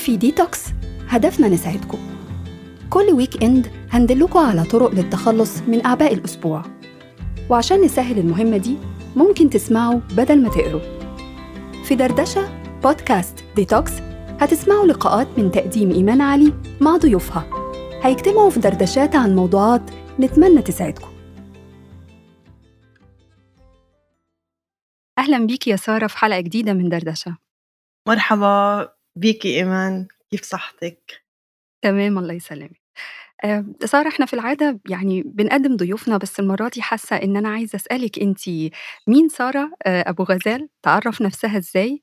في ديتوكس هدفنا نساعدكم. كل weekend هندلكم على طرق للتخلص من أعباء الأسبوع. وعشان نسهل المهمة دي ممكن تسمعوا بدل ما تقروا. في دردشة بودكاست ديتوكس هتسمعوا لقاءات من تقديم إيمان علي مع ضيوفها. هيجتمعوا في دردشات عن موضوعات نتمنى تساعدكم. أهلا بيكي يا سارة في حلقة جديدة من دردشة. مرحبا. بيكي إيمان كيف صحتك؟ تمام الله يسلمك. آه، سارة إحنا في العادة يعني بنقدم ضيوفنا بس المرة دي حاسة إن أنا عايزة أسألك انت مين سارة؟ آه، أبو غزال تعرف نفسها إزاي؟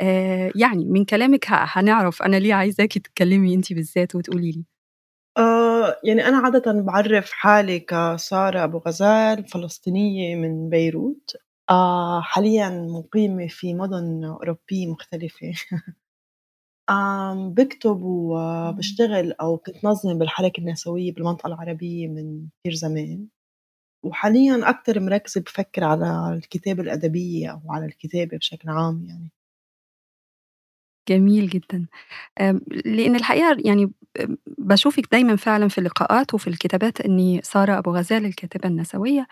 آه، يعني من كلامك هنعرف أنا ليه عايزاكي تتكلمي انت بالذات وتقولي لي. آه يعني أنا عادة بعرف حالي كسارة أبو غزال فلسطينية من بيروت. آه حاليا مقيمة في مدن أوروبية مختلفة. آم بكتب وبشتغل أو كنت نظمة بالحركة النسوية بالمنطقة العربية من كتير زمان. وحاليا أكتر مركزة بفكر على الكتابة الأدبية أو على الكتابة بشكل عام يعني. جميل جدا. لأن الحقيقة يعني بشوفك دايما فعلا في اللقاءات وفي الكتابات إني سارة أبو غزال الكاتبة النسوية.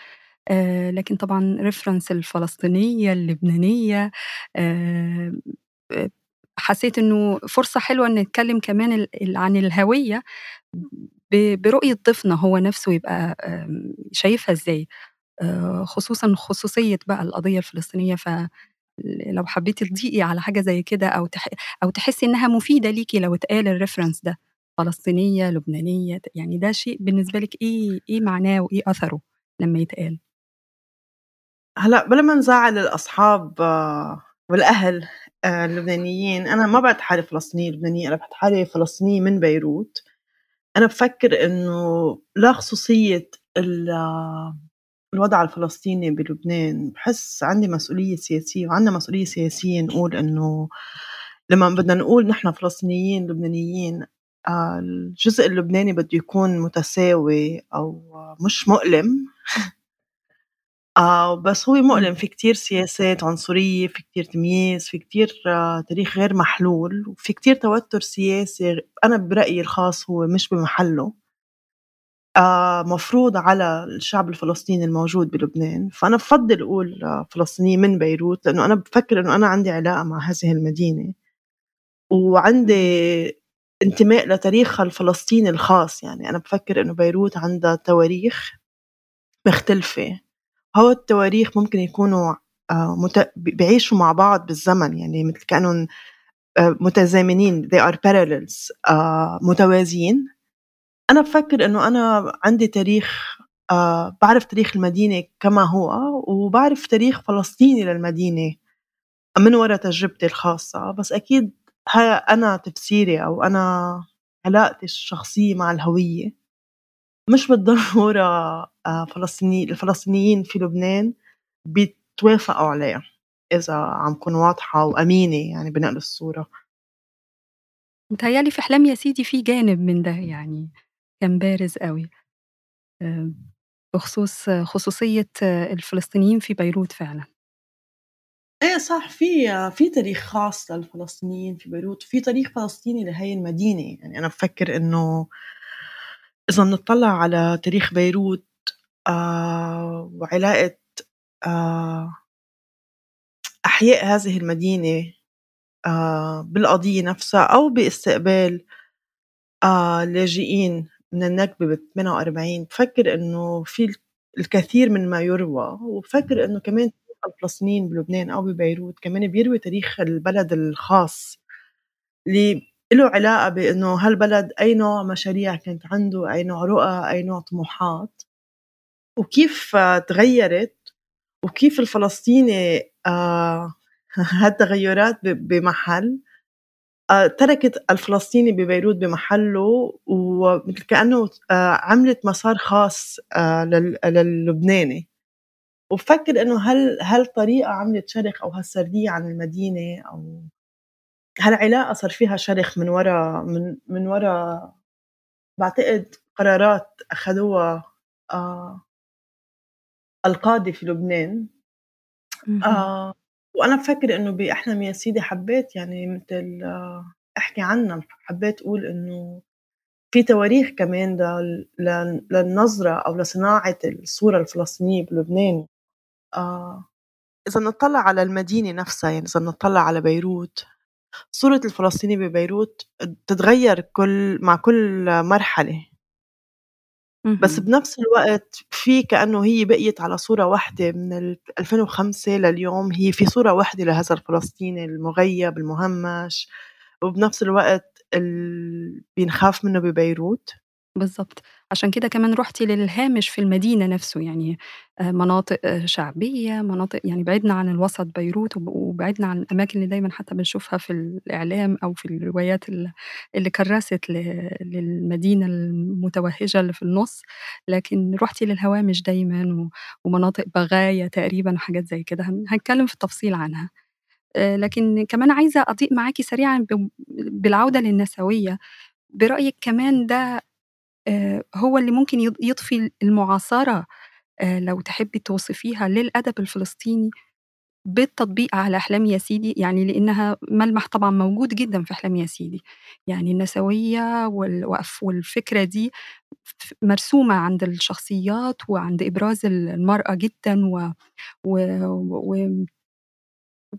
آه، لكن طبعا reference الفلسطينية اللبنانية آه، آه، حسيت إنه فرصة حلوة إن نتكلم كمان عن الهوية ب- برؤية ضيفنا هو نفسه يبقى شايفها إزاي. آه، خصوصا خصوصية بقى القضية الفلسطينية. فلو حبيتي تضيقي على حاجة زي كده أو تح أو تحسي إنها مفيدة ليكي لو اتقال ال reference ده فلسطينية لبنانية يعني ده شيء بالنسبة لك إيه إيه معناه وإيه أثره لما يتقال؟ هلأ بلا ما نزعل الأصحاب والأهل آه، اللبنانيين. أنا ما بعد حالي فلسطينية لبنانية أنا بعد حالي فلسطينية من بيروت. أنا بفكر إنه لا خصوصية ال- آه، الوضع الفلسطيني بلبنان. بحس عندي مسؤولية سياسية وعندنا مسؤولية سياسية نقول إنه لما بدنا نقول نحن فلسطينيين لبنانيين آه، الجزء اللبناني بده يكون متساوي آه، مش مؤلم. آه بس هو إمم. مؤلم في كتير سياسات عنصرية في كتير تمييز في كتير آه تاريخ غير محلول وفي كتير توتر سياسي أنا برأيي الخاص هو مش بمحله. آه مفروض على الشعب الفلسطيني الموجود بلبنان. فأنا بفضل أقول آه فلسطينية من بيروت لأنه أنا بفكر إنه أنا عندي علاقة مع هذه المدينة. وعندي انتماء لتاريخها الفلسطيني الخاص يعني. أنا بفكر إنه بيروت عندها تواريخ مختلفة. هو التواريخ ممكن يكونوا آه،. بيعيشوا مع بعض بالزمن يعني مثل كأنهم آه، متزامنين they are parallels آه، متوازيين أنا بفكر إنه أنا عندي تاريخ بعرف تاريخ المدينة كما هو وبعرف تاريخ فلسطيني للمدينة من وراء تجربتي الخاصة بس أكيد أنا تفسيري أو أنا علاقتي الشخصية مع الهوية مش بالضرورة آه، فلسطيني الفلسطينيين في لبنان بيتوافقوا عليها إذا عم كون واضحة وأمينة يعني بنقل الصورة. متهيأ لي في أحلام يا سيدي في جانب من ده يعني كان بارز أوي آآ بخصوص خصوصية الفلسطينيين في بيروت فعلًا. إيه صح في في تاريخ خاص للفلسطينيين في بيروت وفي تاريخ فلسطيني لهي المدينة. يعني أنا بفكر إنه إذا بنطلع على تاريخ بيروت آه وعلاقة آه أحياء هذه المدينة آه بالقضية نفسها أو باستقبال آه اللاجئين من النكبة ب 48 بفكر إنه في الكثير من ما يروى وبفكر إنه كمان الفلسطينيين بلبنان أو ببيروت كمان بيروي تاريخ البلد الخاص اللي له علاقة بإنه هالبلد أي نوع مشاريع كانت عنده أي نوع رؤى أي نوع طموحات. وكيف تغيرت؟ وكيف الفلسطيني آه هالتغيرات بمحل؟ آه، تركت الفلسطيني ببيروت بمحله ومثل كأنه آه، عملت مسار خاص لل- للبناني. وبفكر إنه هل هالطريقة عملت شرخ أو هالسردية عن المدينة أو هالعلاقة صار فيها شرخ من وراء من من وراء بعتقد قرارات أخذوها آه القادة في لبنان. آه وأنا بفكر إنه بأحلم يا سيدي حبيت يعني مثل آه أحكي عنها حبيت أقول إنه في تواريخ كمان للنظرة أو لصناعة الصورة الفلسطينية بلبنان. آه. إذا نطلع على المدينة نفسها يعني إذا نطلع على بيروت صورة الفلسطيني ببيروت تتغير كل مع كل مرحلة. بس بنفس الوقت في كأنه هي بقيت على صورة واحدة من 2005 لليوم هي في صورة واحدة لهذا الفلسطيني المغيب المهمش وبنفس الوقت اللي بينخاف منه ببيروت. بالضبط، عشان كده كمان رُحتِ للهامش في المدينة نفسه، يعني آآ مناطق آه، شعبية، مناطق يعني بعدنا عن الوسط بيروت وب وبعدنا عن الأماكن اللي دايمًا حتى بنشوفها في الإعلام أو في الروايات ال اللي كرّست للمدينة المتوهجة اللي في النُص، لكن رُحتِ للهوامش دايمًا ومناطق بغايا تقريبًا وحاجات زي كده، هن هنتكلم في التفصيل عنها. آآ لكن كمان عايزة أضيء معاكِ سريعًا بالعودة للنسوية، برأيِك كمان ده هو اللي ممكن يض يضفي المعاصرة آآ لو تحبّي توصفيها للأدب الفلسطيني بالتطبيق على أحلام يا سيدي، يعني لإنها ملمح طبعًا موجود جدًا في أحلام يا سيدي، يعني النسوية والفكرة دي مرسومة عند الشخصيات وعند إبراز ال المرأة جدًا و و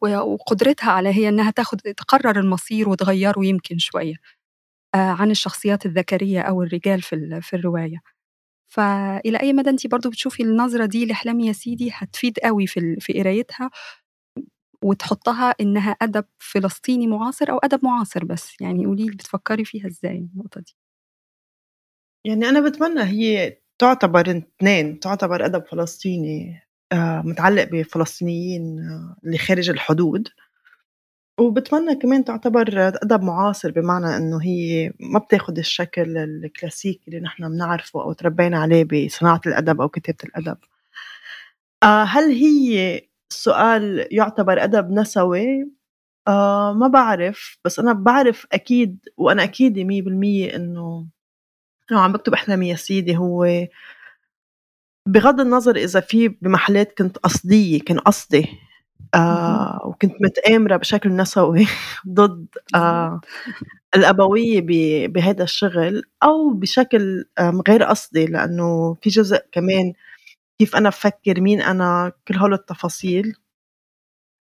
و وقدرتها على هي إنها تاخد تقرر المصير وتغيّره يمكن شوية. آآ عن الشخصيات الذكرية أو الرجال في في الرواية. فإلى أي مدى أنتِ برضه بتشوفي النظرة دي لأحلام يا سيدي هتفيد أوي في في قرايتها وتحطّها إنها أدب فلسطيني معاصر أو أدب معاصر بس، يعني قولي لي بتفكّري فيها إزاي النقطة دي؟ يعني أنا باتمنى هي تعتبر 2 تعتبر أدب فلسطيني آآ متعلّق بفلسطينيين آه، اللي خارج الحدود، وباتمنى كمان تعتبر أدب معاصر بمعنى إنه هي ما بتاخُد الشكل الكلاسيكي اللي نحن بنعرفه أو تربّينا عليه بصناعة الأدب أو كتابة الأدب. آآ هل هي السؤال يُعتبر أدب نسوي؟ آآ ما بعرف، بس أنا بعرف أكيد وأنا أكيدة 100% إنه إنه عم باكتب أحلامي يا سيدي هو بغض النظر إذا في بمحلات كنت قصدية كان قصدي آه وكنت متآمرة بشكل نسوي ضد آه الأبوية بهذا الشغل أو بشكل غير قصدي لأنه في جزء كمان كيف أنا بفكر مين أنا كل هول التفاصيل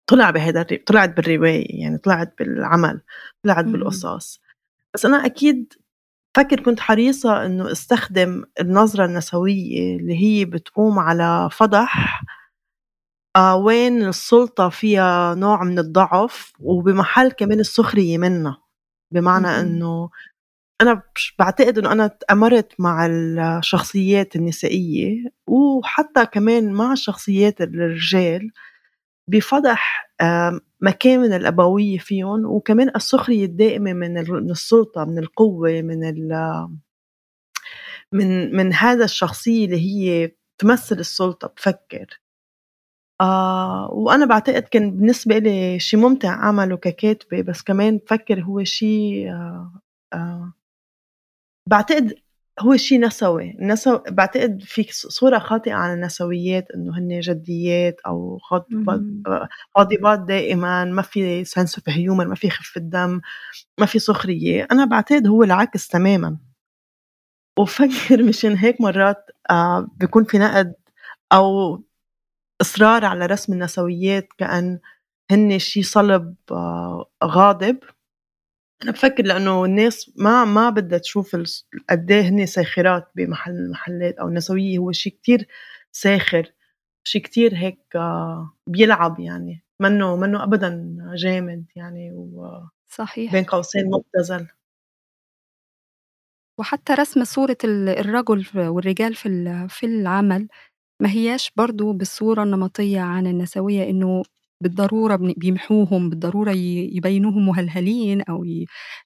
طلع بهذا طلعت بالرواية يعني طلعت بالعمل طلعت بالقصص. بس أنا أكيد فكر كنت حريصة إنه أستخدم النظرة النسوية اللي هي بتقوم على فضح آه وين السُلطة فيها نوع من الضعف، وبمحل كمان السخرية منّا، بمعنى إنه أنا بعتقد إنه أنا تآمرت مع الشخصيات النسائية، وحتى كمان مع الشخصيات الرجال بفضح مكامن الأبوية فيهم، وكمان السخرية الدائمة من السُلطة، من القوة، من ال من من هذا الشخصية اللي هي تمثّل السُلطة بتفكّر. آه وأنا بعتقد كان بالنسبة إلي شي مُمتع أعمله ككاتبة، بس كمان بفكّر هو شي آه آه باعتقد هو شي نسوي، نسو باعتقد في صورة خاطئة عن النسويات إنه هن جديات أو غاضبات غاضبات دائمًا، ما في sense of humor ما في خفة دم، ما في سخرية، أنا باعتقد هو العكس تمامًا، وبفكّر مشان هيك مرات آه بيكون في نقد أو إصرار على رسم النسويات كأن هن شي صلب آه، غاضب. أنا بفكر لإنه الناس ما ما بدها تشوف قد إيه هن ساخرات بمحل من المحلات أو النسوية هو شي كتير ساخر شي كتير هيك آه، بيلعب يعني. منه منه أبدا جامد يعني و صحيح. بين قوسين مبتذل. وحتى رسم صورة الرجل والرجال في في العمل ما هياش برضه بالصورة النمطية عن النسوية إنه بالضرورة بيمحوهم، بالضرورة يبينوهم مهلهلين أو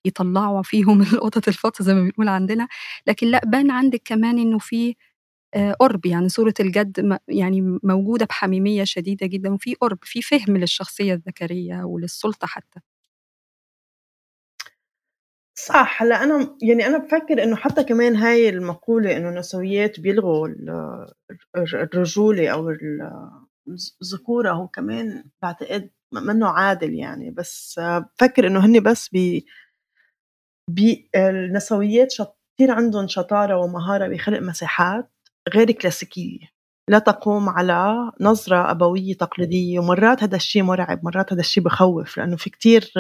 يطلّعوا فيهم القطط الفاطة زي ما بنقول عندنا، لكن لأ بان عندِك كمان إنه في آآ قُرب، يعني صورة الجَد يعني موجودة بحميمية شديدة جدًا وفي قُرب، في فِهم للشخصية الذكرية وللسُلطة حتى. صح، هلأ أنا يعني أنا بافكّر إنه حتى كمان هاي المقولة إنه النسويات بيلغوا الرجولة أو الذكورة هو كمان باعتقد منّه عادل يعني، بس بافكّر إنه هن بس بي النسويات شط كتير عندهم شطارة ومهارة بخلق مساحات غير كلاسيكية لا تقوم على نظرة أبوية تقليدية ومرات هذا الشيء مرعب مرات هذا الشيء بخوف لأنه في كتير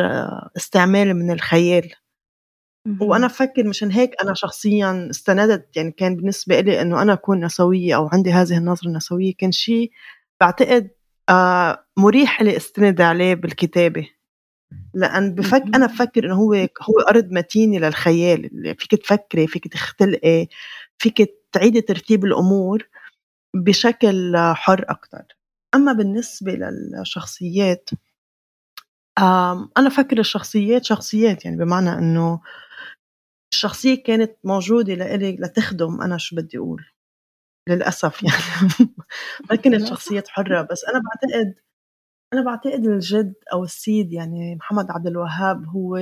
استعمال من الخيال. وأنا بفكر مشان هيك أنا شخصيا استندت يعني كان بالنسبة لي إنه أنا أكون نسوية أو عندي هذه النظرة النسوية كان شيء بعتقد آه، مريح لي استند عليه بالكتابة. لأن بفك أنا بفكر إنه هو هو أرض متينة للخيال فيك تفكري فيك تختلقي فيك تعيدي ترتيب الأمور بشكل حر أكتر. أما بالنسبة للشخصيات أنا فكر الشخصيات شخصيات يعني بمعنى إنه الشخصية كانت موجودة لإلي لتخدم أنا شو بدي أقول؟ للأسف يعني. ما كانت شخصيات حرة بس أنا بعتقد أنا بعتقد الجد أو السيد يعني محمد عبد الوهاب هو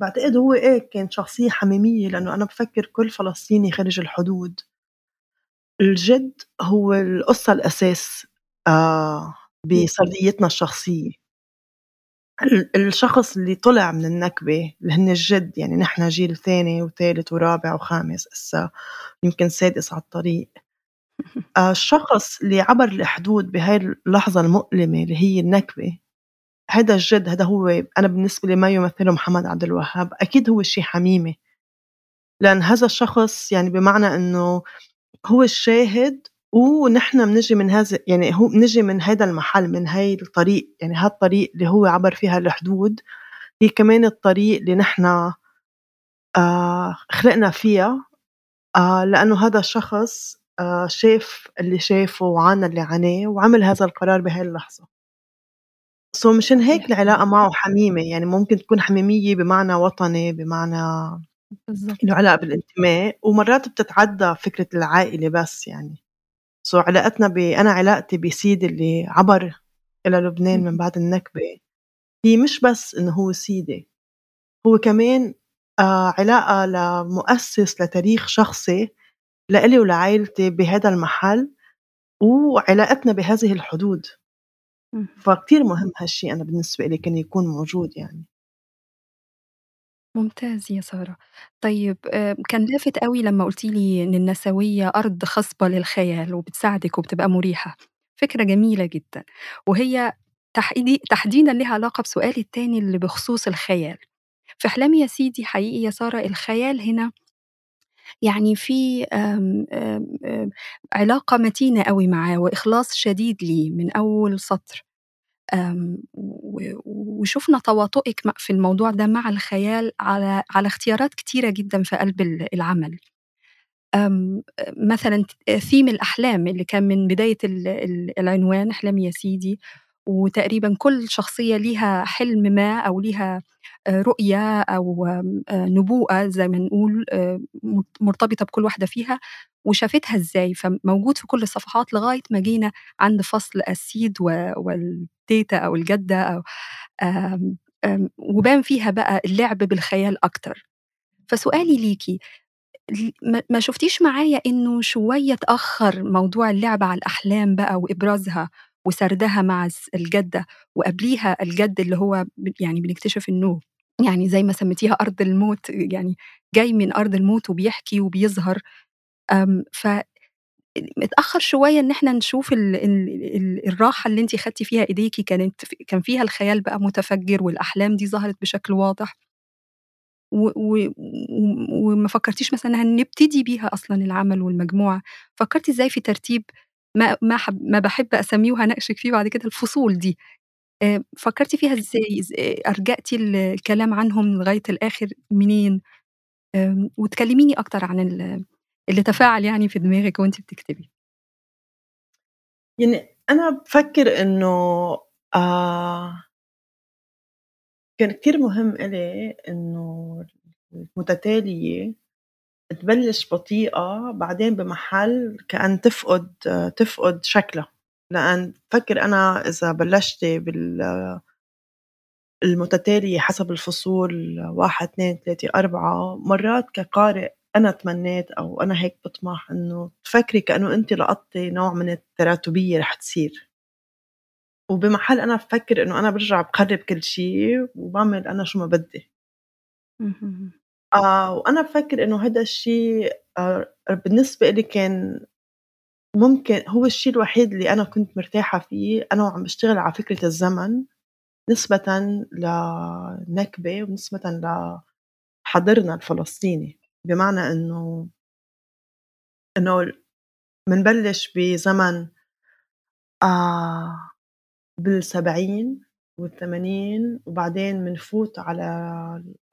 بعتقد هو إيه كان شخصية حميمية لأنه أنا بفكر كل فلسطيني خارج الحدود. الجد هو القصة الأساس آه بسرديتنا الشخصية. الشخص اللي طلع من النكبة اللي هن الجد يعني نحن جيل ثاني وثالث ورابع وخامس هسا يمكن سادس على الطريق. آه، الشخص اللي عبر الحدود بهاي اللحظة المؤلمة اللي هي النكبة هذا الجد هذا هو أنا بالنسبة لي ما يمثله محمد عبد الوهاب أكيد هو شيء حميمي لأن هذا الشخص يعني بمعنى إنه هو الشاهد ونحن بنجي من هذا يعني هو بنجي من هذا المحل من هاي الطريق يعني هذا الطريق اللي هو عبر فيها الحدود هي كمان الطريق اللي نحن آه خلقنا فيها آه لأنه هذا الشخص آه شاف اللي شافه وعانى اللي عاناه وعمل هذا القرار بهاي اللحظة. سو مشان هيك العلاقة معه حميمة يعني ممكن تكون حميمية بمعنى وطني بمعنى بالضبط. له علاقة بالانتماء ومرات بتتعدى فكرة العائلة بس يعني. سو علاقتنا ب أنا علاقتي بسيدي اللي عبر إلى لبنان من بعد النكبة. هي مش بس إنه هو سيدي هو كمان آه علاقة لمؤسس لتاريخ شخصي لإلي ولعائلتي بهذا المحل وعلاقتنا بهذه الحدود. فكتير مهم هالشي أنا بالنسبة إلي كان يكون موجود يعني. ممتاز يا سارة. طيب آآ كان لافت أوي لمّا قُلتِ لي إن النسوية أرض خصبة للخيال وبتساعدِك وبتبقى مُريحة، فكرة جميلة جدًا، وهي تحدي تحديدًا ليها علاقة بسؤالي التاني اللي بخصوص الخيال. في أحلامي يا سيدي حقيقي يا سارة الخيال هنا يعني في علاقة متينة أوي معاه وإخلاص شديد ليه من أول سطر. وشُفنا تواطؤِك في الموضوع ده مع الخيال على على اختيارات كتيرة جدًا في قلب العمل. مثلًا ثيم الأحلام اللي كان من بداية العنوان أحلام يا سيدي، وتقريبًا كل شخصية ليها حلم ما أو ليها رؤية أو نبوءة زي ما نقول مرتبطة بكل واحدة فيها وشافتها إزاي، فموجود في كل الصفحات لغاية ما جينا عند فصل السيد والتيتا أو الجدة أو وبان فيها بقى اللعب بالخيال أكتر. فسؤالي ليكِ ما شُفتيش معايا إنه شوية اتأخّر موضوع اللعب على الأحلام بقى وإبرازها وسردها مع الجدة وقبليها الجد اللي هو يعني بنكتشف إنه يعني زي ما سميتيها أرض الموت يعني جاي من أرض الموت وبيحكي وبيظهر ف متأخّر شوية إن إحنا نشوف ال ال ال الراحة اللي أنتِ خدتِ فيها إيديكِ كانت كان فيها الخيال بقى متفجّر والأحلام دي ظهرت بشكل واضح. وما فكّرتيش مثلًا إنها نبتدي بيها أصلًا العمل والمجموعة، فكّرتِ إزاي في ترتيب ما ما حب ما باحب أسميه وهاناقشِك فيه بعد كده الفصول دي، آآ فكّرتِ فيها إزاي؟ إز أرجأتِ الكلام عنهم لغاية الآخر منين؟ وتكلّميني أكتر عن ال اللي تفاعل يعني في دماغِك وأنتِ بتكتبي. يعني أنا بافكّر إنه آه كان كتير مهم إلي إنه المتتالية تبلّش بطيئة بعدين بمحل كأن تفقد تفقد شكلها، لأن بفكّر أنا إذا بلّشتِ بال المتتالية حسب الفصول 1، 2، 3، 4 مرات كقارئ أنا تمنّيت أو أنا هيك بطمح إنه تفكري كإنه أنتِ لقطتِ نوع من التراتبية رح تصير. وبمحل أنا بفكّر إنه أنا بارجع باخرّب كل شي وبعمل أنا شو ما بدّي. آه، وأنا بافكّر إنه هيدا الشي آآ بالنسبة إلي كان ممكن هو الشي الوحيد اللي أنا كنت مرتاحة فيه، أنا وعم باشتغل على فكرة الزمن نسبةً لنكبة ونسبةً لحاضرنا الفلسطيني، بمعنى إنه إنه منبلّش بزمن آآ بال70 وال80 وبعدين منفوت على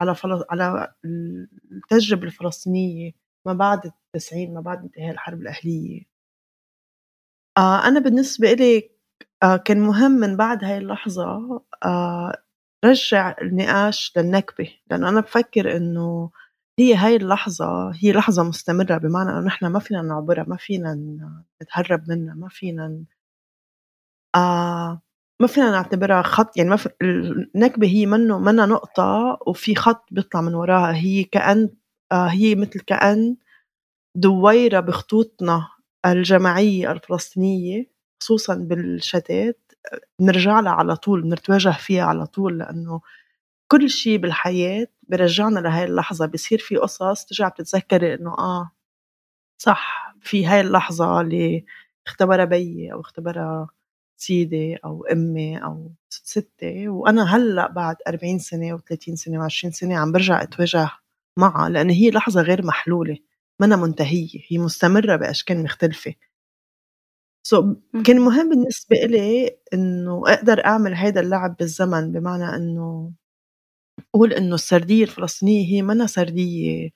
على فل على ال التجربة الفلسطينية ما بعد ال90 ما بعد انتهاء الحرب الأهلية. آآ أنا بالنسبة إلي آآ كان مهم من بعد هاي اللحظة آآ رجّع النقاش للنكبة، لإنه أنا بافكّر إنه هي هاي اللحظة هي لحظة مستمرة، بمعنى إنه نحن ما فينا نعبرها، ما فينا نتهرّب منّا، ما فينا آآ ما فينا نعتبرها خط يعني ما ف ال النكبة هي منّه منّا نقطة وفي خط بيطلع من وراها، هي كأن آآ هي متل كأن دويرة بخطوطنا الجماعية الفلسطينية خصوصًا بالشتات. بنرجع لها على طول، بنتواجه فيها على طول، لإنه كل شي بالحياة بيرجّعنا لهاي اللحظة، بيصير في قصص ترجع بتتذكّري إنه آه صح في هاي اللحظة اللي اختبرها بيي أو اختبرها سيدي أو أمي أو ستّي، وأنا هلأ بعد 40 سنة و30 سنة و20 سنة عم بارجع أتواجه معها، لإن هي لحظة غير محلولة مَنّا منتهية، هي مستمرة بأشكال مختلفة. so كان. مهم بالنسبة إلي إنه أقدر أعمل هيدا اللعب بالزمن، بمعنى إنه أقول إنه السردية الفلسطينية هي مَنّا سردية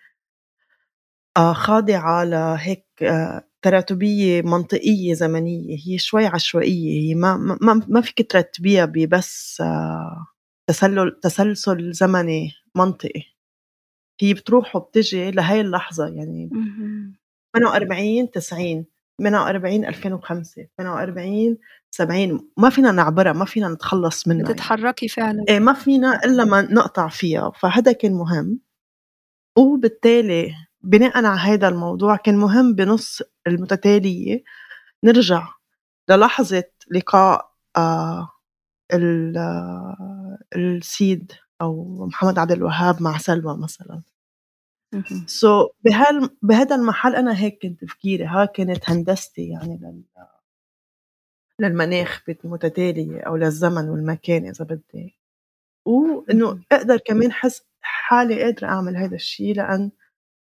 آآ خاضعة لهيك آآ تراتبية منطقية زمنية، هي شوي عشوائية، هي ما ما ما فيكِ ترتبيها ببس تسلل تسلسل زمني منطقي، هي بتروح وبتيجي لهاي اللحظة يعني اهم. 48 90 48 2005 48 70 ما فينا نعبرها، ما فينا نتخلّص منّا يعني، بتتحرّكي فعلًا. إيه ما فينا إلّا ما نقطع فيها، فهيدا كان مهم، وبالتالي بناءً على هيدا الموضوع كان مهم بنُص المتتالية نرجع للحظة لقاء آآ ال السيد أو محمد عبد الوهاب مع سلوى مثلًا. اهم. so بهال بهيدا المحل أنا هيك كان تفكيري، هاي كانت هندستي يعني لل للمناخ بالمتتالية أو للزمن والمكان إذا بدِّك، وإنه. أقدر كمان أحس حالي قادرة أعمل هيدا الشي لإن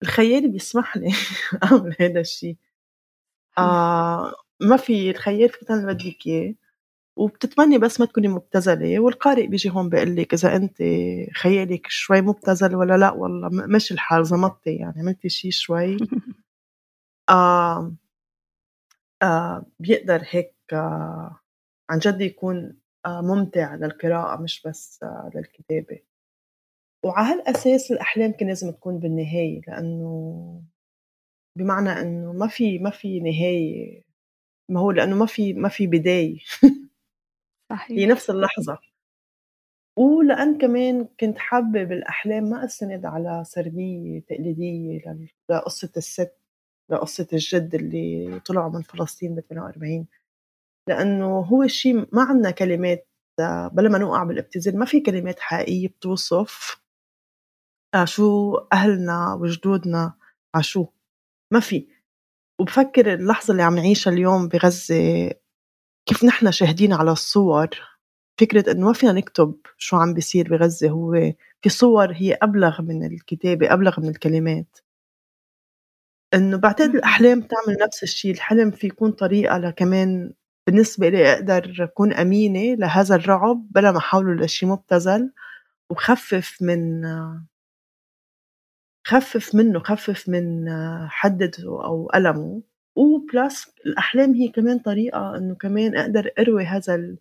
الخيال بيسمح لي أعمل هيدا الشي. صحيح. آآ ما في الخيال فيك اللي بدِّك إياه، وبتتمنّي بس ما تكوني مبتذلة، والقارئ بييجي هون بيقول لِك إذا أنتِ خيالِك شوي مبتذل والّا لأ والله م مشي الحال زمطتِ يعني عملتِ شي شوي آمم آآ بيقدر هيك عن جد يكون آآ ممتع للقراءة مش بس للكتابة. وعلى هالأساس الأحلام كان لازم تكون بالنهاية، لإنه بمعنى إنه ما في ما في نهاية، ما هو لإنه ما في ما في بداية هي صحيح. نفس اللحظة. ولأن كمان كنت حابة بالأحلام ما أستند على سردية تقليدية لل لقصة الست، لقصة الجد اللي طلعوا من فلسطين ب48 لإنه هو الشي ما عندنا كلمات بلا ما نوقع بالابتذال، ما في كلمات حقيقية بتوصف شو أهلنا وجدودنا عاشوه، ما في. وبافكّر اللحظة اللي عم نعيشها اليوم بغزّة كيف نحن شاهدين على الصور، فكرة إنه ما فينا نكتب شو عم بيصير بغزّة هو في صور هي أبلغ من الكتابة، أبلغ من الكلمات. إنه باعتقد اهم. الأحلام بتعمل نفس الشي، الحلم في يكون طريقة لكمان بالنسبة إلي أقدر أكون أمينة لهذا الرعب بلا ما أحوله لشي مبتذل، وخفف من خفف منّه، خفف من حدّته أو ألمه، وplus الأحلام هي كمان طريقة إنه كمان أقدر أروي هذا ال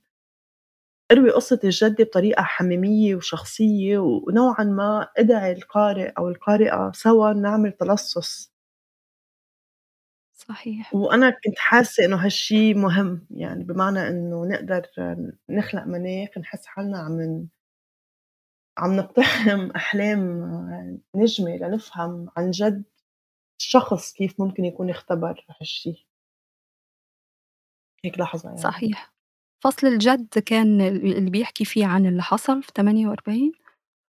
أروي قصة الجدة بطريقة حميمية وشخصية، ونوعًا ما أدعي القارئ أو القارئة سوا نعمل تلصُّص. صحيح. وأنا كنت حاسة إنه هالشي مهم، يعني بمعنى إنه نقدر نخلق مناخ نحس حالنا عم عم نقتحم أحلام نجمة لنفهم عن جد الشخص كيف ممكن يكون اختبر هالشي. هيك لحظة يعني. صحيح. فصل الجَد كان ال اللي بيحكي فيه عن اللي حصل في 48؟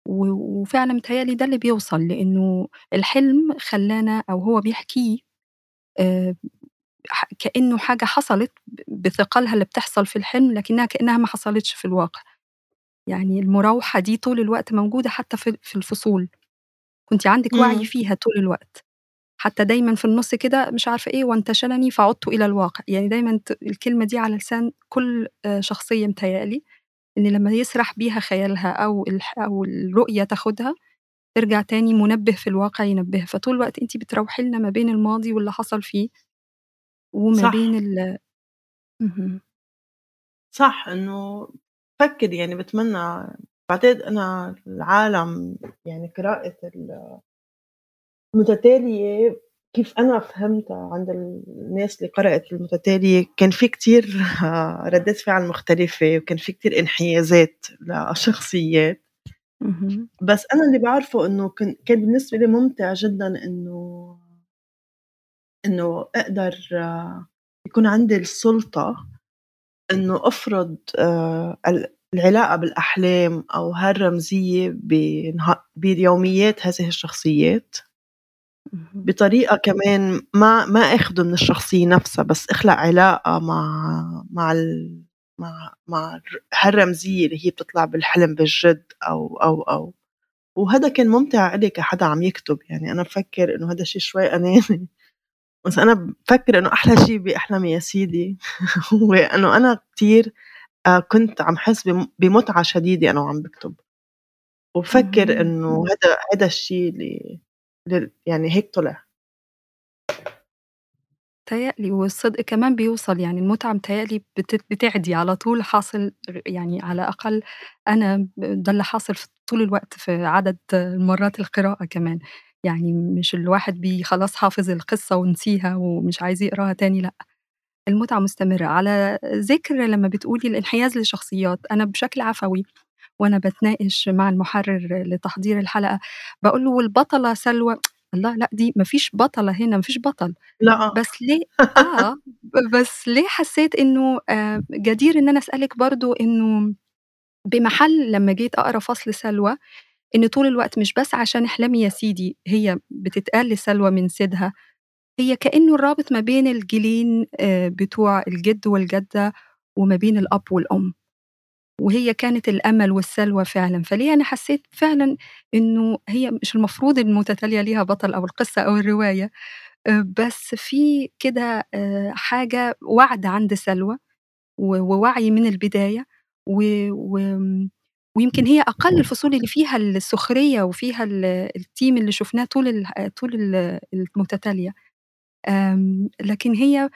و وفعلًا متهيأ لي ده اللي بيوصل، لإنه الحلم خلّانا أو هو بيحكيه آآ ح كإنه حاجة حصلت بثقلها اللي بتحصل في الحلم، لكنها كإنها ما حصلتش في الواقع. يعني المراوحة دي طول الوقت موجودة حتى في في الفصول، كنتِ عندِك وعي إمم. فيها طول الوقت، حتى دايمًا في النُص كده مش عارفة إيه "وانتشلني فعُدت إلى الواقع." يعني دايمًا الكلمة دي على لسان كل آآ شخصية متهيأ لي، إن لمّا يسرح بيها خيالها أو أو الرؤية تاخدها، ترجع تاني منبه في الواقع ينبهها، فطول الوقت أنتِ بتراوحي لنا ما بين الماضي واللي حصل فيه وما بين صح. ال اهم. صح، إنه بافكّر يعني باتمنى بعتقد أنا العالم يعني قراءة ال متتالية كيف أنا فهمتها عند الناس اللي قرأت المتتالية، كان في كتير ردّات فعل مختلفة، وكان في كتير انحيازات لشخصيات. بس أنا اللي باعرفه إنه كان كان بالنسبة لي ممتع جدًا إنه إنه أقدر يكون عندي السُلطة إنه أفرض آآ ال العلاقة بالأحلام أو هالرمزية بيوميات هذه الشخصيات. بطريقة كمان ما ما آخده من الشخصية نفسها، بس أخلق علاقة مع مع ال مع مع الر هالرمزية اللي هي بتطلع بالحلم بالجد أو، أو، أو، وهيدا كان ممتع إلي كحدا عم يكتب، يعني أنا بافكّر إنه هيدا الشي شوي أناني، بس أنا بافكّر إنه أحلى شي بأحلم يا سيدي هو إنه أنا كتير آآ كنت عم حس بم بمتعة شديدة أنا وعم باكتب. وبافكّر اهم. إنه هيدا هيدا الشي اللي يعني هيك طلع. متهيأ لي والصدق كمان بيوصل، يعني المتعة متهيأ لي بت بتعدي على طول حاصل يعني على الأقل أنا ده اللي حاصل ف طول الوقت في عدد مرات القراءة كمان، يعني مش الواحد بي خلاص حافظ القصة ونسيها ومش عايز يقراها تاني لأ، المتعة مستمرة. على ذكر لمّا بتقولي الانحياز لشخصيات، أنا بشكل عفوي وأنا باتناقش مع المحرر لتحضير الحلقة، باقول له: "والبطلة سلوى" الله لأ دي ما فيش بطلة هنا، ما فيش بطل، لأ. بس ليه آه، بس ليه حسيت إنه آآ جدير إن أنا أسألِك برضه إنه بمحل لمّا جيت أقرأ فصل سلوى، إن طول الوقت مش بس عشان احلمي يا سيدي هي بتتقال لسلوى من سيدها، هي كإنه الرابط ما بين الجيلين آآ بتوع الجد والجدة وما بين الأب والأم، وهي كانت الأمل والسلوى فعلًا، فليه أنا حسيت فعلًا إنه هي مش المفروض المتتالية ليها بطل أو القصة أو الرواية، آآ بس في كده آآ حاجة وعد عند سلوى و ووعي من البداية و وآمم ويمكن هي أقل الفصول اللي فيها السخرية وفيها ال الteam اللي شُفناه طول طول ال المتتالية، آمم لكن هي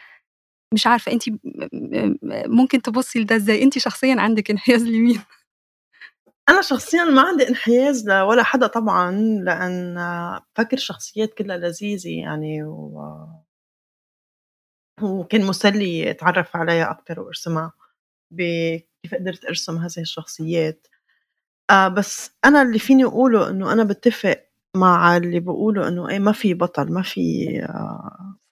مش م م ممكن تبُصّي لده إزاي؟ أنتِ شخصيًا عندِك انحياز لمين؟ أنا شخصيًا ما عندي انحياز لولا حدا طبعًا، لأن بافكّر الشخصيات كلّها لذيذة يعني و وكان مسلي أتعرّف عليها أكتر وأرسمها ب كيف قدرت أرسم هذه الشخصيات. آآ بس أنا اللي فيني أقوله إنه أنا باتّفق مع اللي بيقولوا إنه إيه ما في بطل، ما في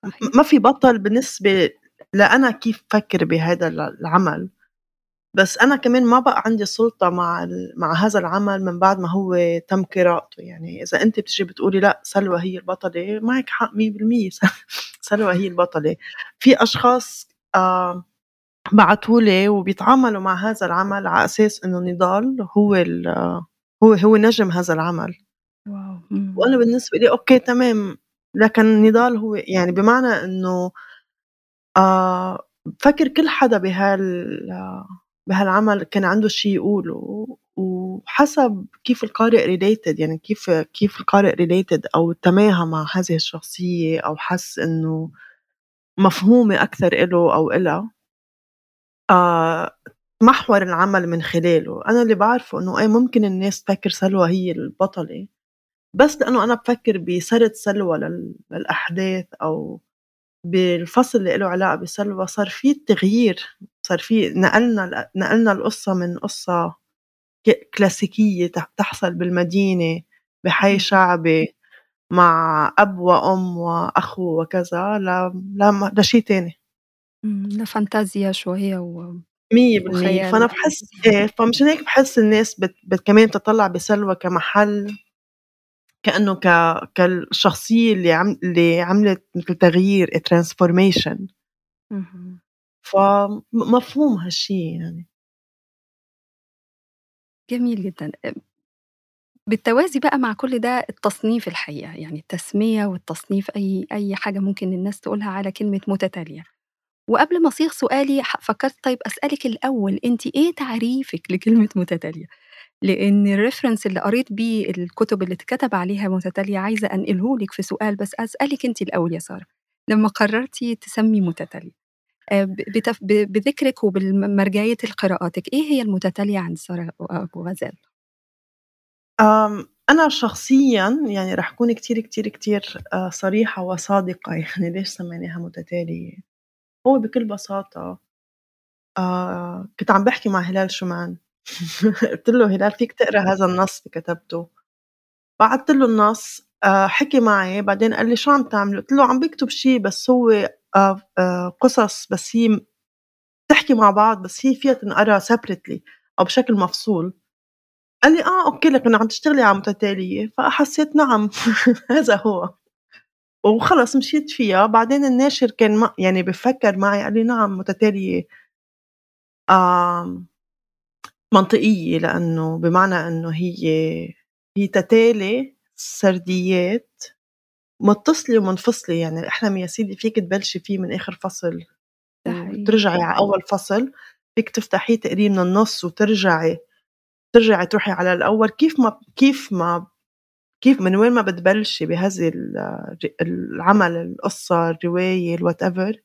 صحيح. ما في بطل بالنسبة لأنا كيف بافكّر بهيدا ال العمل، بس أنا كمان ما بقى عندي سُلطة مع مع هذا العمل من بعد ما هو تم قراءته، يعني إذا أنتِ بتيجي بتقولي لأ سلوى هي البطلة، معِك حق 100% س سلوى هي البطلة. في أشخاص آآ بعتوا لي وبيتعاملوا مع هذا العمل على أساس إنه نضال هو ال هو هو نجم هذا العمل. wow! إمم. وأنا بالنسبة لي okay تمام، لكن نضال هو يعني بمعنى إنه آآ بافكّر كل حدا بهال بهالعمل كان عنده شي يقوله، وحسب كيف القارئ related يعني كيف كيف القارئ related أو تماهى مع هذه الشخصية أو حس إنه مفهومة أكتر إله أو إلها آآ محور العمل من خلاله، أنا اللي باعرفه إنه إيه ممكن الناس تفكّر سلوى هي البطلة، بس لإنه أنا بافكّر بسرد سلوى لل للأحداث أو بالفصل اللي إله علاقة بسلوى صار في تغيير، صار في نقلنا نقلنا القصة من قصة كلاسيكية تحصل بالمدينة بحي. شعبي مع أب وأم وأخو وكذا ل لم لشي تاني. إمم، لفانتازيا شوية و 100% فأنا باحس إيه فمشان هيك باحس الناس بت, بت كمان بتطلّع بسلوى كمحل كإنه ك كالشخصية اللي عم اللي عملت مثل تغيير transformation فمفهوم هالشي يعني. جميل جدًا. بالتوازي بقى مع كل ده التصنيف الحقيقة، يعني التسمية والتصنيف أي أي حاجة ممكن الناس تقولها على كلمة متتالية. وقبل ما أصيغ سؤالي فكرت طيب أسألِك الأول أنتِ إيه تعريفِك لكلمة متتالية؟ لإن الreference اللي قريت بيه الكتب اللي اتكتب عليها متتالية عايزة أنقله لِك في سؤال بس أسألِك أنتِ الأول يا سارة، لمّا قررتِ تسمي متتالية آآ بتف بذكرِك وبالمرجعية لقراءاتِك، إيه هي المتتالية عند سارة أبو غزال؟ أنا شخصيًا يعني رح أكون كتير، كتير، كتير آه، صريحة وصادقة يعني ليش سميناها متتالية، هو بكل بساطة آه كنت عم باحكي مع هلال شومان قُلت له: "هلال فيك تقرأ هذا النص اللي كتبته؟" بعتّ له النص آه حكي معي بعدين قال لي: "شو عم تعملوا؟" قُلت له: "عم باكتب شي بس هو آه آه قصص بس هي بتحكي مع بعض بس هي فيها تنقرا separately أو بشكل مفصول." قال لي: "آه أوكي لكن عم تشتغلي على متتالية." فحسيت نعم هذا هو، وخلص مشيت فيها، بعدين الناشر كان م يعني بفكّر معي قال لي: "نعم متتالية." منطقية لإنه بمعنى إنه هي هي تتالي سرديات متصلة ومنفصلة، يعني الأحلم يا سيدي فيك تبلشي فيه من آخر فصل. وترجعي على أول فصل، فيك تفتحيه تقريه من النُص وترجعي ترجعي تروحي على الأول. كيف ما كيف ما كيف من وين ما بتبلشي بهذه العمل القصة الرواية الwhatever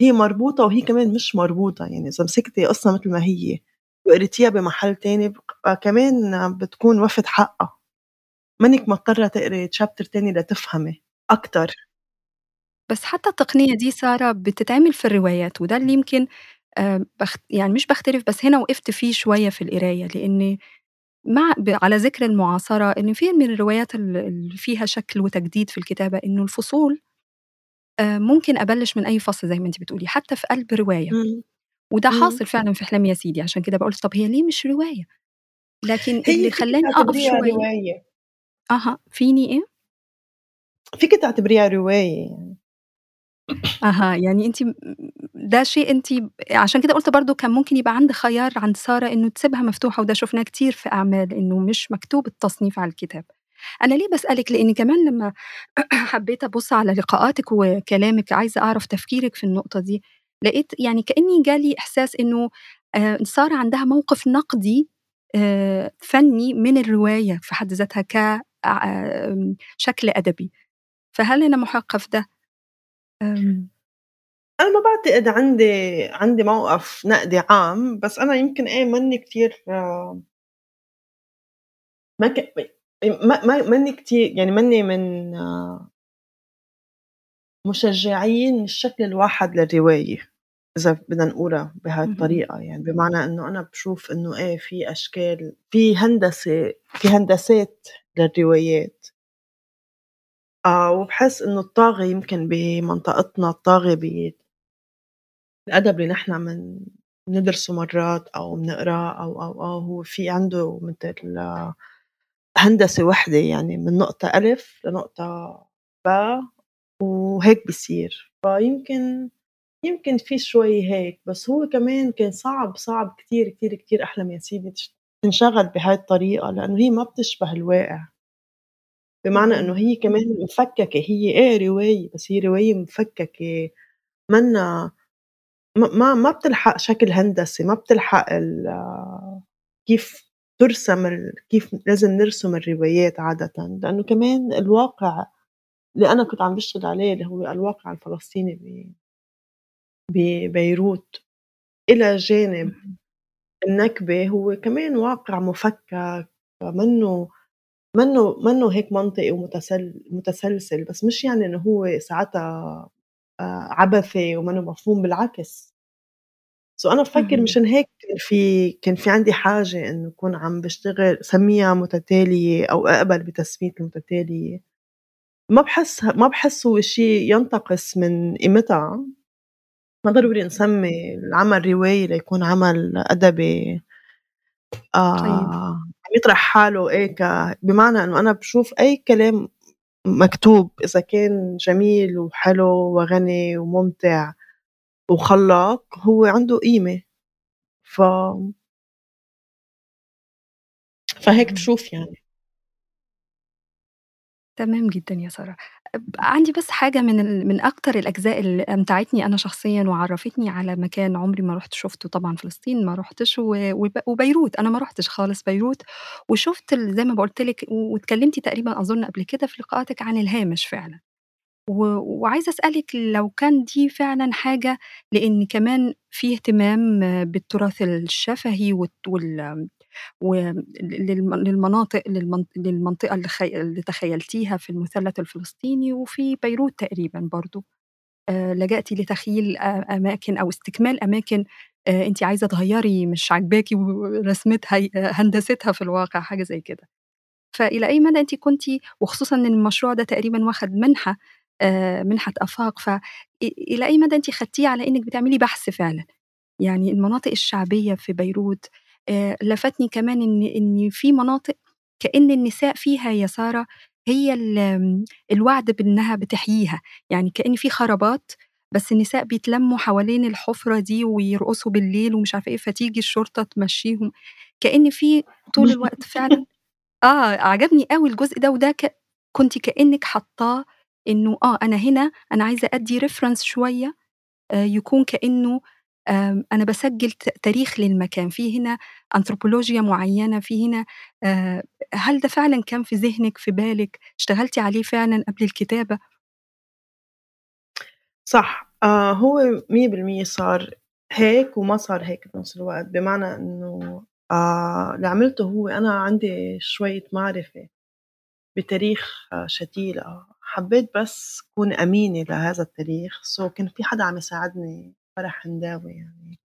هي مربوطة وهي كمان مش مربوطة. يعني إذا مسكتي قصة متل ما هي وقريتيها بمحل تاني كمان بتكون وفت حقها. منك مضطرة تقري تشابتر تاني لتفهمي أكتر. بس حتى التقنية دي سارة بتتعمل في الروايات وده اللي يمكن بخت يعني مش باختلف بس هنا وقفت فيه شوية في القراية لإن مع على ذكر المعاصرة إن في من الروايات اللي فيها شكل وتجديد في الكتابة إنه الفصول ممكن أبلش من أي فصل زي ما أنتِ بتقولي حتى في قلب رواية إمم. وده حاصل فعلًا في أحلام يا سيدي عشان كده باقول طب هي ليه مش رواية؟ لكن اللي خلاني أقف شوية رواية أها فيني إيه؟ فيكِ تعتبريها رواية يعني أها، يعني أنتِ ده شيء أنتِ عشان كده قُلت برضه كان ممكن يبقى عندِك خيار عند سارة إنه تسيبها مفتوحة وده شُفناه كتير في أعمال، إنه مش مكتوب التصنيف على الكتاب. أنا ليه باسألِك؟ لإن كمان لمّا حبيت أبُص على لقاءاتِك وكلامِك عايزة أعرف تفكيرِك في النقطة دي، لقيت يعني كإني جالي إحساس إنه آآ سارة عندها موقف نقدي آآ فني من الرواية في حد ذاتها ك شكل أدبي، فهل أنا مُحقّة في ده؟ أنا ما باعتقد عندي عندي موقف نقدي عام، بس أنا يمكن إيه ماني كتير ما ك ما ما ماني كتير يعني ماني من مشجعين الشكل الواحد للرواية، إذا بدنا نقولها بهاي الطريقة يعني، بمعنى إنه أنا باشوف إنه إيه في أشكال في هندسة في هندسات للروايات. آه، وباحس إنه الطاغي يمكن بمنطقتنا الطاغي ب الأدب اللي نحن من بندرسه مرات أو بنقراه أو، أو، أو هو في عنده متل هندسة وحدة يعني من نقطة ألف لنقطة باء وهيك بيصير، فيمكن يمكن في شوي هيك، بس هو كمان كان صعب، صعب كتير، كتير، كتير أحلم يا سيدي تنشغل بهاي الطريقة لإنه هي ما بتشبه الواقع. بمعنى إنه هي كمان مفككة هي إيه رواية؟ بس هي رواية مفككة. مَنّا ما ما بتلحق شكل هندسي، ما بتلحق كيف تُرسم ال كيف لازم نرسم الروايات عادةً، لإنه كمان الواقع اللي أنا كنت عم باشتغل عليه اللي هو الواقع الفلسطيني ب ببيروت إلى جانب النكبة هو كمان واقع مفكّك. منّه منّه منّه هيك منطقي ومتسل متسلسل، بس مش يعني إنه هو ساعتها عبثي ومنّه مفهوم بالعكس. سو أنا بفكّر مشان هيك كان في كان في عندي حاجة إنه أكون عم باشتغل سميها متتالية أو أقبل بتسمية المتتالية. ما باحس ما باحس هو شي ينتقص من قيمتها، ما ضروري نسمّي العمل رواية ليكون عمل طيب. آه يطرح حاله إيه ك بمعنى إنه أنا باشوف أي كلام مكتوب إذا كان جميل وحلو وغني وممتع وخلّاق هو عنده قيمة، ف فهيك باشوف يعني. تمام جدًا يا سارة. عندي بس حاجة من من أكتر الأجزاء اللي أمتعتني أنا شخصيًا وعرّفتني على مكان عمري ما رُحت شُفته طبعًا فلسطين ما رُحتش وبيروت، أنا ما رُحتش خالص بيروت، وشُفت زي ما قُلت لِك واتكلمتِ تقريبًا أظن قبل كده في لقاءاتِك عن الهامش فعلًا. وعايزة أسألِك لو كان دي فعلًا حاجة لإن كمان في اهتمام بالتراث الشفهي وال ول للم للمناطق للمن للمنطقة اللي خي اللي تخيّلتيها في المثلث الفلسطيني وفي بيروت تقريبًا برضه، آآ لجأتِ لتخييل أ أماكن أو استكمال أماكن آآ أنتِ عايزة تغيّري مش عاجباكِ ورسمتها هندستها في الواقع حاجة زي كده. فإلى أي مدى أنتِ كنتِ وخصوصًا إن المشروع ده تقريبًا واخد منحة آآ منحة آفاق، ف إ إلى أي مدى أنتِ خدتيه على إنِّك بتعملي بحث فعلًا؟ يعني المناطق الشعبية في بيروت لفتني كمان إن إن في مناطق كأن النساء فيها يا سارة هي الوعد بإنها بتحييها، يعني كأن في خرابات بس النساء بيتلمّوا حوالين الحُفرة دي ويرقصوا بالليل ومش عارفة إيه، فتيجي الشرطة تمشّيهم، كأن في طول الوقت فعلًا آه، عجبني أوي الجزء ده، وده ك كنتِ كأنِّك حاطاه إنه آه، أنا هنا أنا عايزة أدّي reference شوية آآ يكون آمم أنا باسجّل ت تاريخ للمكان، في هنا أنثروبولوجيا معيّنة، في هنا آآ هل ده فعلًا كان في ذهنِك، في بالِك، اشتغلتِ عليه فعلًا قبل الكتابة؟ صح، آه هو 100% صار هيك وما صار هيك بنفس الوقت، بمعنى إنه آه اللي عملته هو أنا عندي شوية معرفة بتاريخ آه، شتيلة، حبيت بس كون أمينة لهذا التاريخ، so كان في حدا عم يساعدني فرح هنداوي يعني،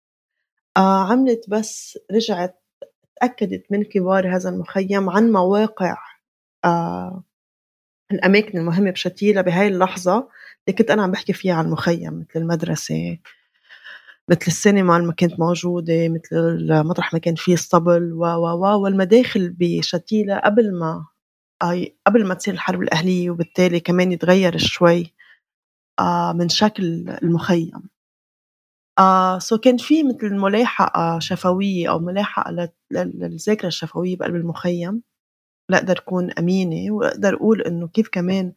آه عملت بس رجعت اتأكدت من كبار هذا المخيم عن مواقع آه الأماكن المهمة بشتيلة بهاي اللحظة اللي كنت أنا عم باحكي فيها عن المخيم، مثل المدرسة، مثل السينما اللي ما كانت موجودة، مثل ال مطرح ما كان في اسطبل و، و، و، والمداخل بشتيلة قبل ما آي قبل ما تصير الحرب الأهلية وبالتالي كمان يتغيّر شوي آآ من شكل المخيم. آآ so كان في مثل ملاحقة شفوية أو ملاحقة لل لل للذاكرة الشفوية بقلب المخيم، لأقدر كون أمينة وأقدر أقول إنه كيف كمان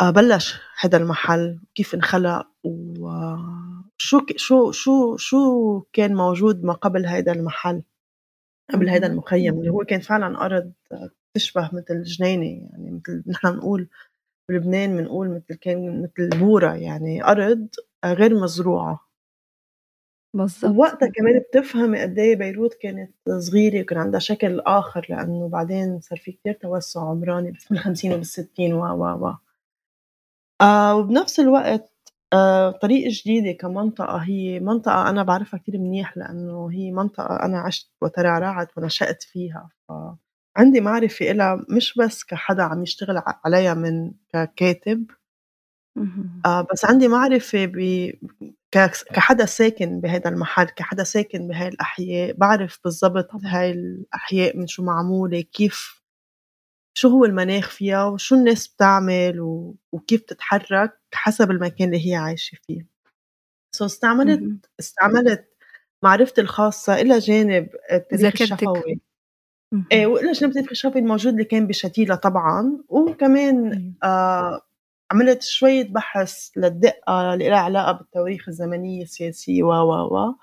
آآ بلّش هيدا المحل، كيف انخلق وشو ك شو شو شو كان موجود ما قبل هيدا المحل، قبل اهم. المخيم اللي هو كان فعلًا أرض تشبه متل جنينة يعني متل نحن بنقول بلبنان بنقول متل كان متل بورة يعني أرض غير مزروعة. بالضبط. ووقتها كمان بتفهمي قد إيه بيروت كانت صغيرة وكان عندها شكل آخر لإنه بعدين صار في كتير توسُّع عمراني بس بال50 وبال60 و، و، و. آآ وبنفس الوقت آآ طريق جديدة كمنطقة هي منطقة أنا باعرفها كتير منيح لإنه هي منطقة أنا عِشت وترعرعت ونشأت فيها، فعندي معرفة إلها مش بس كحدا عم يشتغل عليها من ككاتب،. آآ بس عندي معرفة كحدا ساكن بهيدا المحل، كحدا ساكن بهاي الأحياء، باعرف بالضبط. هاي الأحياء من شو معمولة، كيف شو هو المناخ فيها وشو الناس بتعمل و وكيف بتتحرّك حسب المكان اللي هي عايشة فيه. so استعملت. استعملت معرفتي الخاصة إلى جانب التاريخ. الشفوي اهم. وإلى جانب التاريخ الشفوي الموجود اللي كان بشتيلة طبعًا، وكمان أيوه. عملت شوية بحث للدقة اللي إلها علاقة بالتواريخ الزمنية السياسية و، و، و.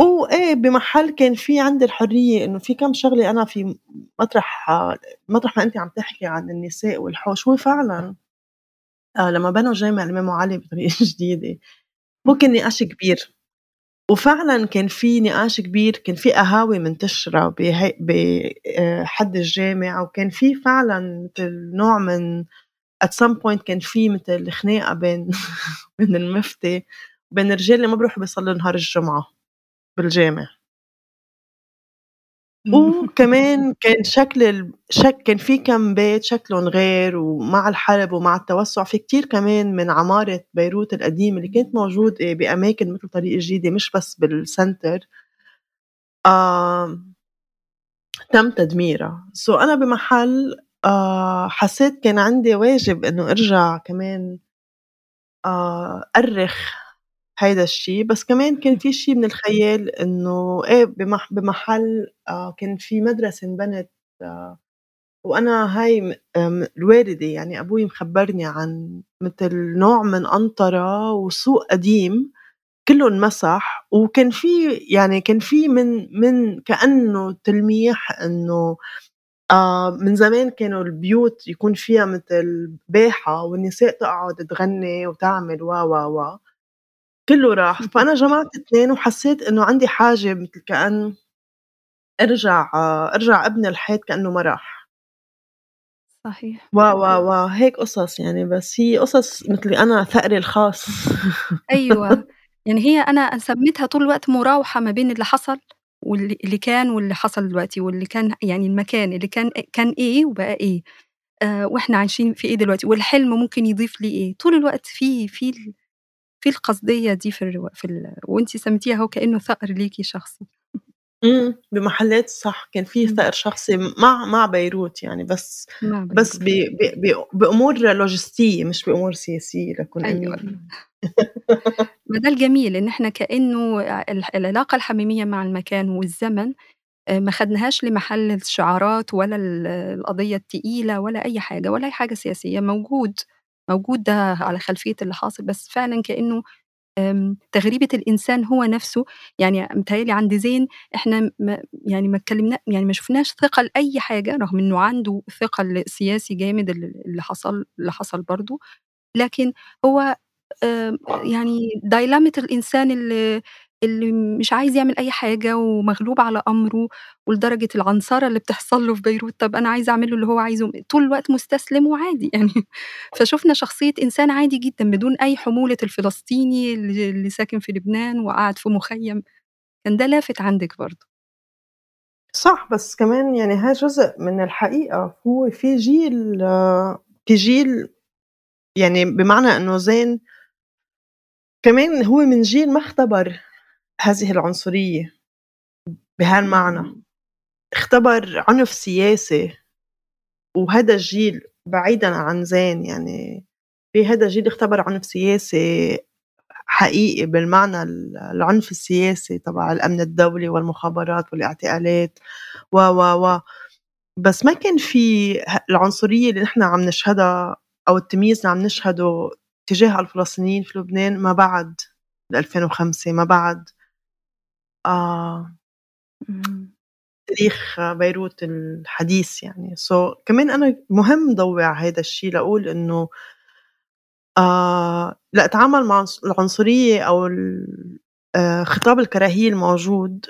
وإيه بمحل كان في عندي الحرية إنه في كام شغلة أنا في مطرح مطرح ما أنتِ عم تحكي عن النساء والحوش، هو فعلًا آآ لمّا بنوا جامع الإمام علي بطريقة جديدة، هو كان. نقاش كبير، وفعلًا كان في نقاش كبير، كان في قهاوي منتشرة بهي ب آآ حد الجامع، وكان في فعلًا متل نوع من at some point كان في متل خناقة بين بين المفتي وبين الرجال اللي ما بيروحوا بيصلّوا نهار الجمعة بالجامع. وكمان كان شكل ال شك كان في كم بيت شكلُن غير ومع الحرب ومع التوسُّع. في كتير كمان من عمارة بيروت القديمة اللي كانت موجودة بأماكن متل طريق الجديدة مش بس بالcenter آمم تم تدميرها، سو أنا بمحل آآ حسّيت كان عندي واجب إنه أرجع كمان آآ أرّخ هيدا الشي، بس كمان كان في شي من الخيال إنه إيه بمح بمحل آآ كان في مدرسة انبنت آه، وأنا هاي م الوالدة يعني أبوي مخبّرني عن متل نوع من قنطرة وسوق قديم كلّه انمسح، وكان في يعني كان في من من كأنه تلميح إنه آه من زمان كانوا البيوت يكون فيها متل باحة والنساء تقعد تغني وتعمل و، و، و، كلّه راح، فأنا جمعت اثنين وحسّيت إنه عندي حاجة متل كأن أرجع آه أرجع أبني الحيط كأنه ما راح. صحيح. و، و، و، هيك قصص يعني بس هي قصص متلي أنا ثأري الخاص. أيوه. يعني هي أنا سميتها طول الوقت مراوحة ما بين اللي حصل واللي اللي كان واللي حصل دلوقتي، واللي كان يعني المكان اللي كان كان إيه وبقى إيه، آآ وإحنا عايشين في إيه دلوقتي، والحلم ممكن يضيف لي إيه، طول الوقت في في في القصدية دي في الروا في ال وأنتِ سميتيها أهو كإنه ثأر ليكِ شخصي. إمم، بمحلات صح، كان في إمم. ثأر شخصي مع مع بيروت يعني بس مع بس بيروت. ب ب ب بأمور لوجستية مش بأمور سياسية لأكون أيوه،. ما ده الجميل إن إحنا كإنه ال العلاقة الحميمية مع المكان والزمن آآ ما خدناهاش لمحل الشعارات ولا ال القضية التقيلة ولا أي حاجة، ولا أي حاجة سياسية، موجود، موجود ده على خلفية اللي حاصل، بس فعلًا كإنه آمم تغريبة الإنسان هو نَفْسه، يعني متهيأ لي عند زين إحنا ما يعني ما اتكلمنا يعني ما شُفناش ثقة لأي حاجة، رغم إنه عنده ثقة سياسي جامد ال اللي حصل اللي حصل برضه، لكن هو آآ يعني دايلَمة الإنسان اللي اللي مش عايز يعمل أي حاجة ومغلوب على أمره، ولدرجة العنصرة اللي بتحصل له في بيروت، طَب أنا عايز أعمل له اللي هو عايزه، طول الوقت مستسلم وعادي يعني. فشُفنا شخصية إنسان عادي جدًا بدون أي حمولة الفلسطيني اللي ساكن في لبنان وقاعد في مخيم، كان ده لافت عندِك برضه. صح، بس كمان يعني هذا جزء من الحقيقة، هو في جيل في جيل يعني بمعنى إنه زين كمان هو من جيل ما اختبر هذه العنصرية بهالمعنى،. اختبر عنف سياسي، وهذا الجيل بعيدًا عن زين يعني. في هذا الجيل اختبر عنف سياسي حقيقي بالمعنى ال العنف السياسي تبع الأمن الدولي والمخابرات والاعتقالات و، و، و، بس ما كان في ه العنصرية اللي نحن عم نشهدها أو التمييز اللي عم نشهده تجاه الفلسطينيين في لبنان ما بعد ال2005 ما بعد آه. إمم. تاريخ بيروت الحديث يعني، so كمان أنا مهم ضوّي على هيدا الشي لأقول إنه آآ لأتعامل مع العنص العنصرية أو ال آآ خطاب الكراهية الموجود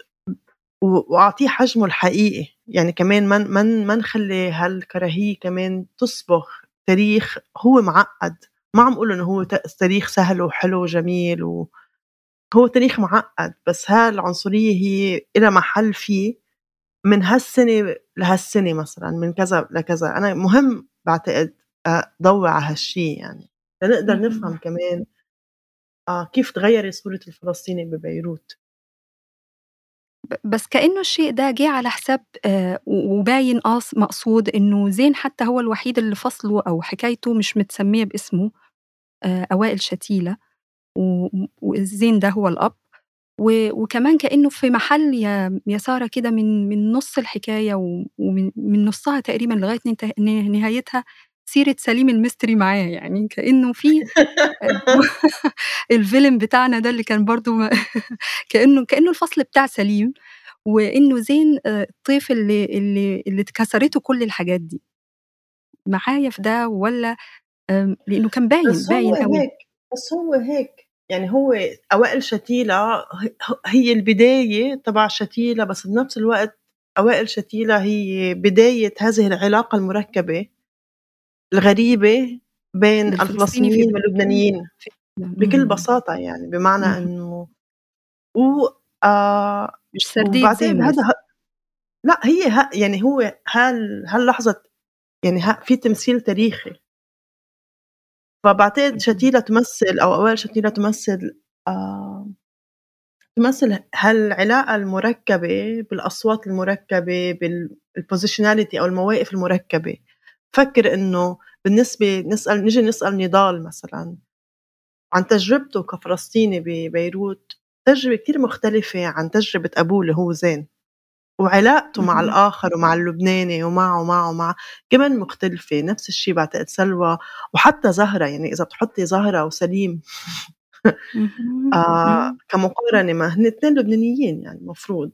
و وأعطيه حجمه الحقيقي، يعني كمان ما ن ما نخلّي هالكراهية كمان تصبغ تاريخ هو معقّد، ما عم قول إنه هو تاريخ سهل وحلو وجميل و هو تاريخ معقّد، بس هالعنصرية هي إلها محل فيه من هالسنة لهالسنة مثلًا، من كذا لكذا، أنا مهم باعتقد أ ضوّي على هالشي يعني، لنقدر نفهم. كمان آه كيف تغيّرت صورة الفلسطيني ببيروت. بس كإنه الشيء ده جِه على حساب و وباين قاص مقصود إنه زين حتى هو الوحيد اللي فصله أو حكايته مش متسمية باسمه أوائل شتيلة و وزين ده هو الأب، وكمان كإنه في محل يا سارة كده من من نُص الحكاية ومن من نُصّها تقريبًا لغاية نهايتها سيرة سليم المصري معاه، يعني كإنه في آآ الفيلن بتاعنا ده اللي كان برضه م كإنه كإنه الفصل بتاع سليم، وإنه زين آآ الطيف اللي اللي اللي اتكسرته كل الحاجات دي. معايا في ده والّا آمم لإنه كان باين، باين. هيك بس هو هيك، يعني هو أوائل شتيلة ه ه هي البداية تبع شتيلة، بس بنفس الوقت أوائل شتيلة هي بداية هذه العلاقة المركبة الغريبة بين الفلسطينيين لبنان واللبنانيين بكل إمم، بساطة يعني، بمعنى اهم. إنه و آآ مش سردية وبعتقد زين هذا. ه لأ هي ه يعني هو هال هاللحظة يعني ه في تمثيل تاريخي. فبعتقد شتيلة تمثّل أو أوائل شتيلة تمثّل آآ تمثّل هالعلاقة المركّبة بالأصوات المركّبة بال الpositionality أو المواقف المركّبة، بفكّر إنه بالنسبة نسأل نيجي نسأل نضال مثلًا عن تجربته كفلسطيني ببيروت، تجربة كتير مختلفة عن تجربة أبوه اللي هو زين، وعلاقته مع الآخر ومع اللبناني ومع، ومع، ومع كمان مختلفة، نفس الشي بعتقد سلوى وحتى زهرة يعني إذا بتحطّي زهرة وسليم آآ كمقارنة ما هن اتنين لبنانيين يعني المفروض.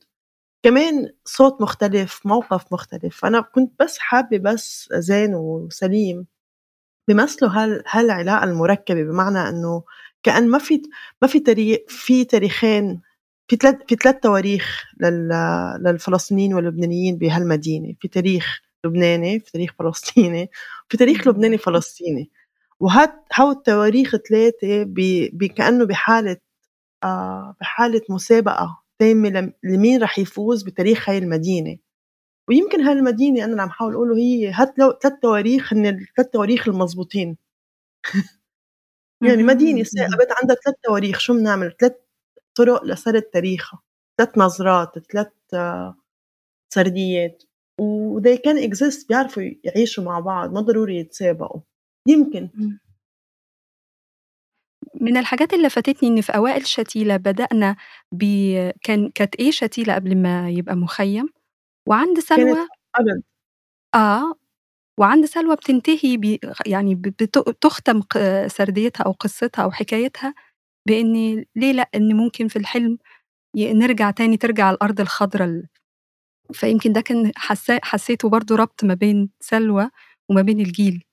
كمان صوت مختلف، موقف مختلف، فأنا كنت بس حابة بس زين وسليم بيمثلوا هال هالعلاقة المركبة بمعنى إنه كأن ما في ما في تاري في تاريخين في ثلاث في ثلاث تواريخ لل للفلسطينيين واللبنانيين بهالمدينة، في تاريخ لبناني، في تاريخ فلسطيني، في تاريخ لبناني فلسطيني، وهاد هول التواريخ الثلاثة ب كأنه بحالة آه بحالة مسابقة تامة لمين رح يفوز بتاريخ هاي المدينة. ويمكن هاي المدينة أنا اللي عم حاول أقوله هي هات لو ثلاث تواريخ هن الثلاث تواريخ المضبوطين. يعني مدينة ثاقبت عندها ثلاث تواريخ شو بنعمل؟ ثلاث طرق لسرد تاريخها. ثلاث نظرات ثلاث سرديات. و they can exist بيعرفوا يعيشوا مع بعض ما ضروري يتسابقوا. يمكن. من الحاجات اللي فاتتني إن في أوائل شتيلة بدأنا ب كان كانت إيه شتيلة قبل ما يبقى مخيم؟ وعند سلوى قبل. آه، وعند سلوى بتنتهي ب يعني بت بتختم سرديتها أو قصتها أو حكايتها بإن ليه لأ، إن ممكن في الحلم نرجع تاني ترجع الأرض الخضرا ال فيمكن ده كان حسا حسيته برضه ربط ما بين سلوى وما بين الجيل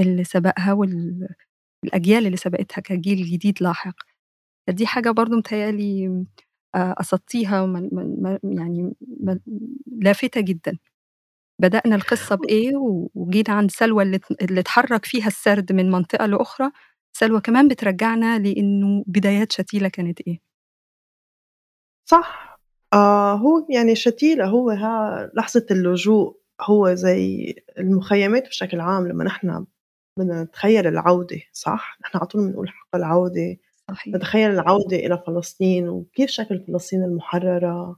اللي سبقها وال الأجيال اللي سبقتها كجيل جديد لاحق، فدي حاجة برضه متهيأ لي آآ قصدتيها م م يعني لافتة جدًا. بدأنا القصة بإيه وجينا عند سلوى اللي اللي اتحرك فيها السرد من منطقة لأخرى، سلوى كمان بترجّعنا لإنه بدايات شتيلة كانت إيه. صح، آه هو يعني شتيلة هو ها لحظة اللجوء، هو زي المخيمات بشكل عام لمّا نحن بدنا نتخيّل العودة صح؟ نحن على طول بنقول حق العودة، صحيح. نتخيّل العودة إلى فلسطين وكيف شكل فلسطين المحررة،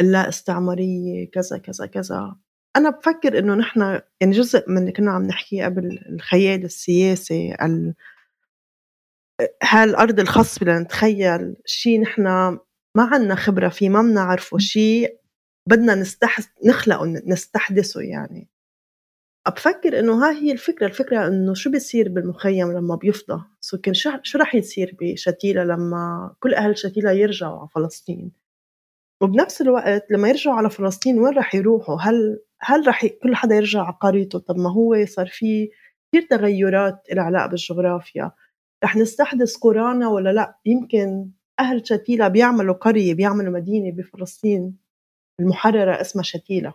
اللا استعمارية، كذا، كذا، كذا. أنا بفكّر إنه نحن يعني جزء من اللي كنّا عم نحكيه قبل الخيال السياسي ال هالأرض الخصبة لنتخيّل شي نحن ما عنا خبرة فيه، ما بنعرفه، شي بدنا نستح نخلقه نستحدثه يعني. بفكّر إنه هاي هي الفكرة، الفكرة إنه شو بيصير بالمخيم لمّا بيفضى، سو كان شو رح يصير بشتيلة لمّا كل أهل شتيلة يرجعوا على فلسطين، وبنفس الوقت لمّا يرجعوا على فلسطين وين رح يروحوا؟ هل هل رح ي كل حدا يرجع على قريته؟ طب ما هو صار في كتير تغيُّرات إلها علاقة بالجغرافيا، رح نستحدث قرانا والّا لأ؟ يمكن أهل شتيلة بيعملوا قرية، بيعملوا مدينة بفلسطين المحررة اسمها شتيلة.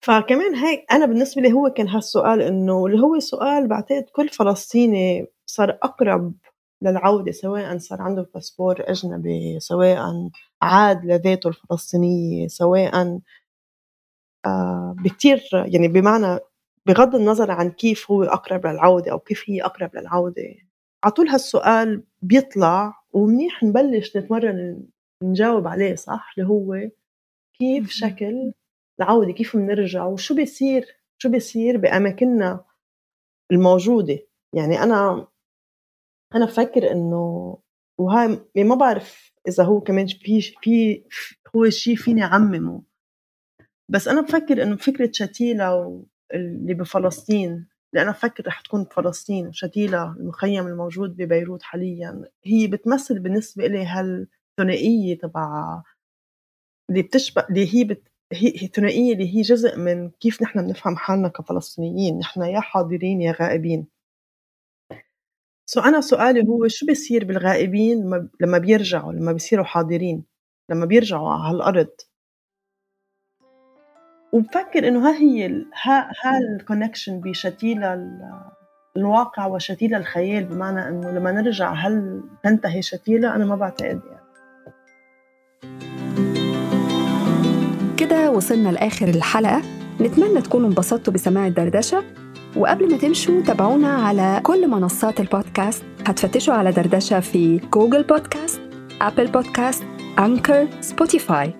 فكمان هيك أنا بالنسبة لي هو كان هالسؤال إنه اللي هو سؤال بعتقد كل فلسطيني صار أقرب للعودة سواء صار عنده باسبور أجنبي، سواء عاد لذاته الفلسطينية، سواء آه بكتير يعني بمعنى بغض النظر عن كيف هو أقرب للعودة أو كيف هي أقرب للعودة. على طول هالسؤال بيطلع ومنيح نبلش نتمرن نجاوب عليه صح؟ اللي هو كيف شكل العودة؟ كيف بنرجع وشو بيصير؟ شو بيصير بأماكننا الموجودة؟ يعني أنا أنا بفكر إنه وهاي يعني ما بعرف إذا هو كمان في في هو شيء فيني أعممه. بس أنا بفكر إنه فكرة شتيلة اللي بفلسطين أنا بفكر رح تكون بفلسطين وشتيلة المخيم الموجود ببيروت حاليا. هي بتمثل بالنسبة إلي هالثنائية تبع اللي بتشبه اللي هي بت هي الثنائية اللي هي جزء من كيف نحن بنفهم حالنا كفلسطينيين. نحن يا حاضرين يا غائبين. so أنا سؤالي هو شو بيصير بالغائبين لما بيرجعوا لما بيصيروا حاضرين لما بيرجعوا على هالأرض؟ وبفكر إنه ها هي ها ها ال connection بشتيلة الواقع وشتيلة الخيال؟ بمعنى إنه لما نرجع هل تنتهي شتيلة؟ أنا ما بعتقد يعني. وبكده وصلنا لآخر الحلقة. نتمنى تكونوا انبسطتوا بسماع الدردشة. وقبل ما تمشوا تابعونا على كل منصات البودكاست. هتفتشوا على دردشة في Google Podcast Apple Podcast Anchor Spotify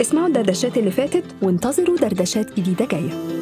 اسمعوا الدردشات اللي فاتت وانتظروا دردشات جديدة جاية.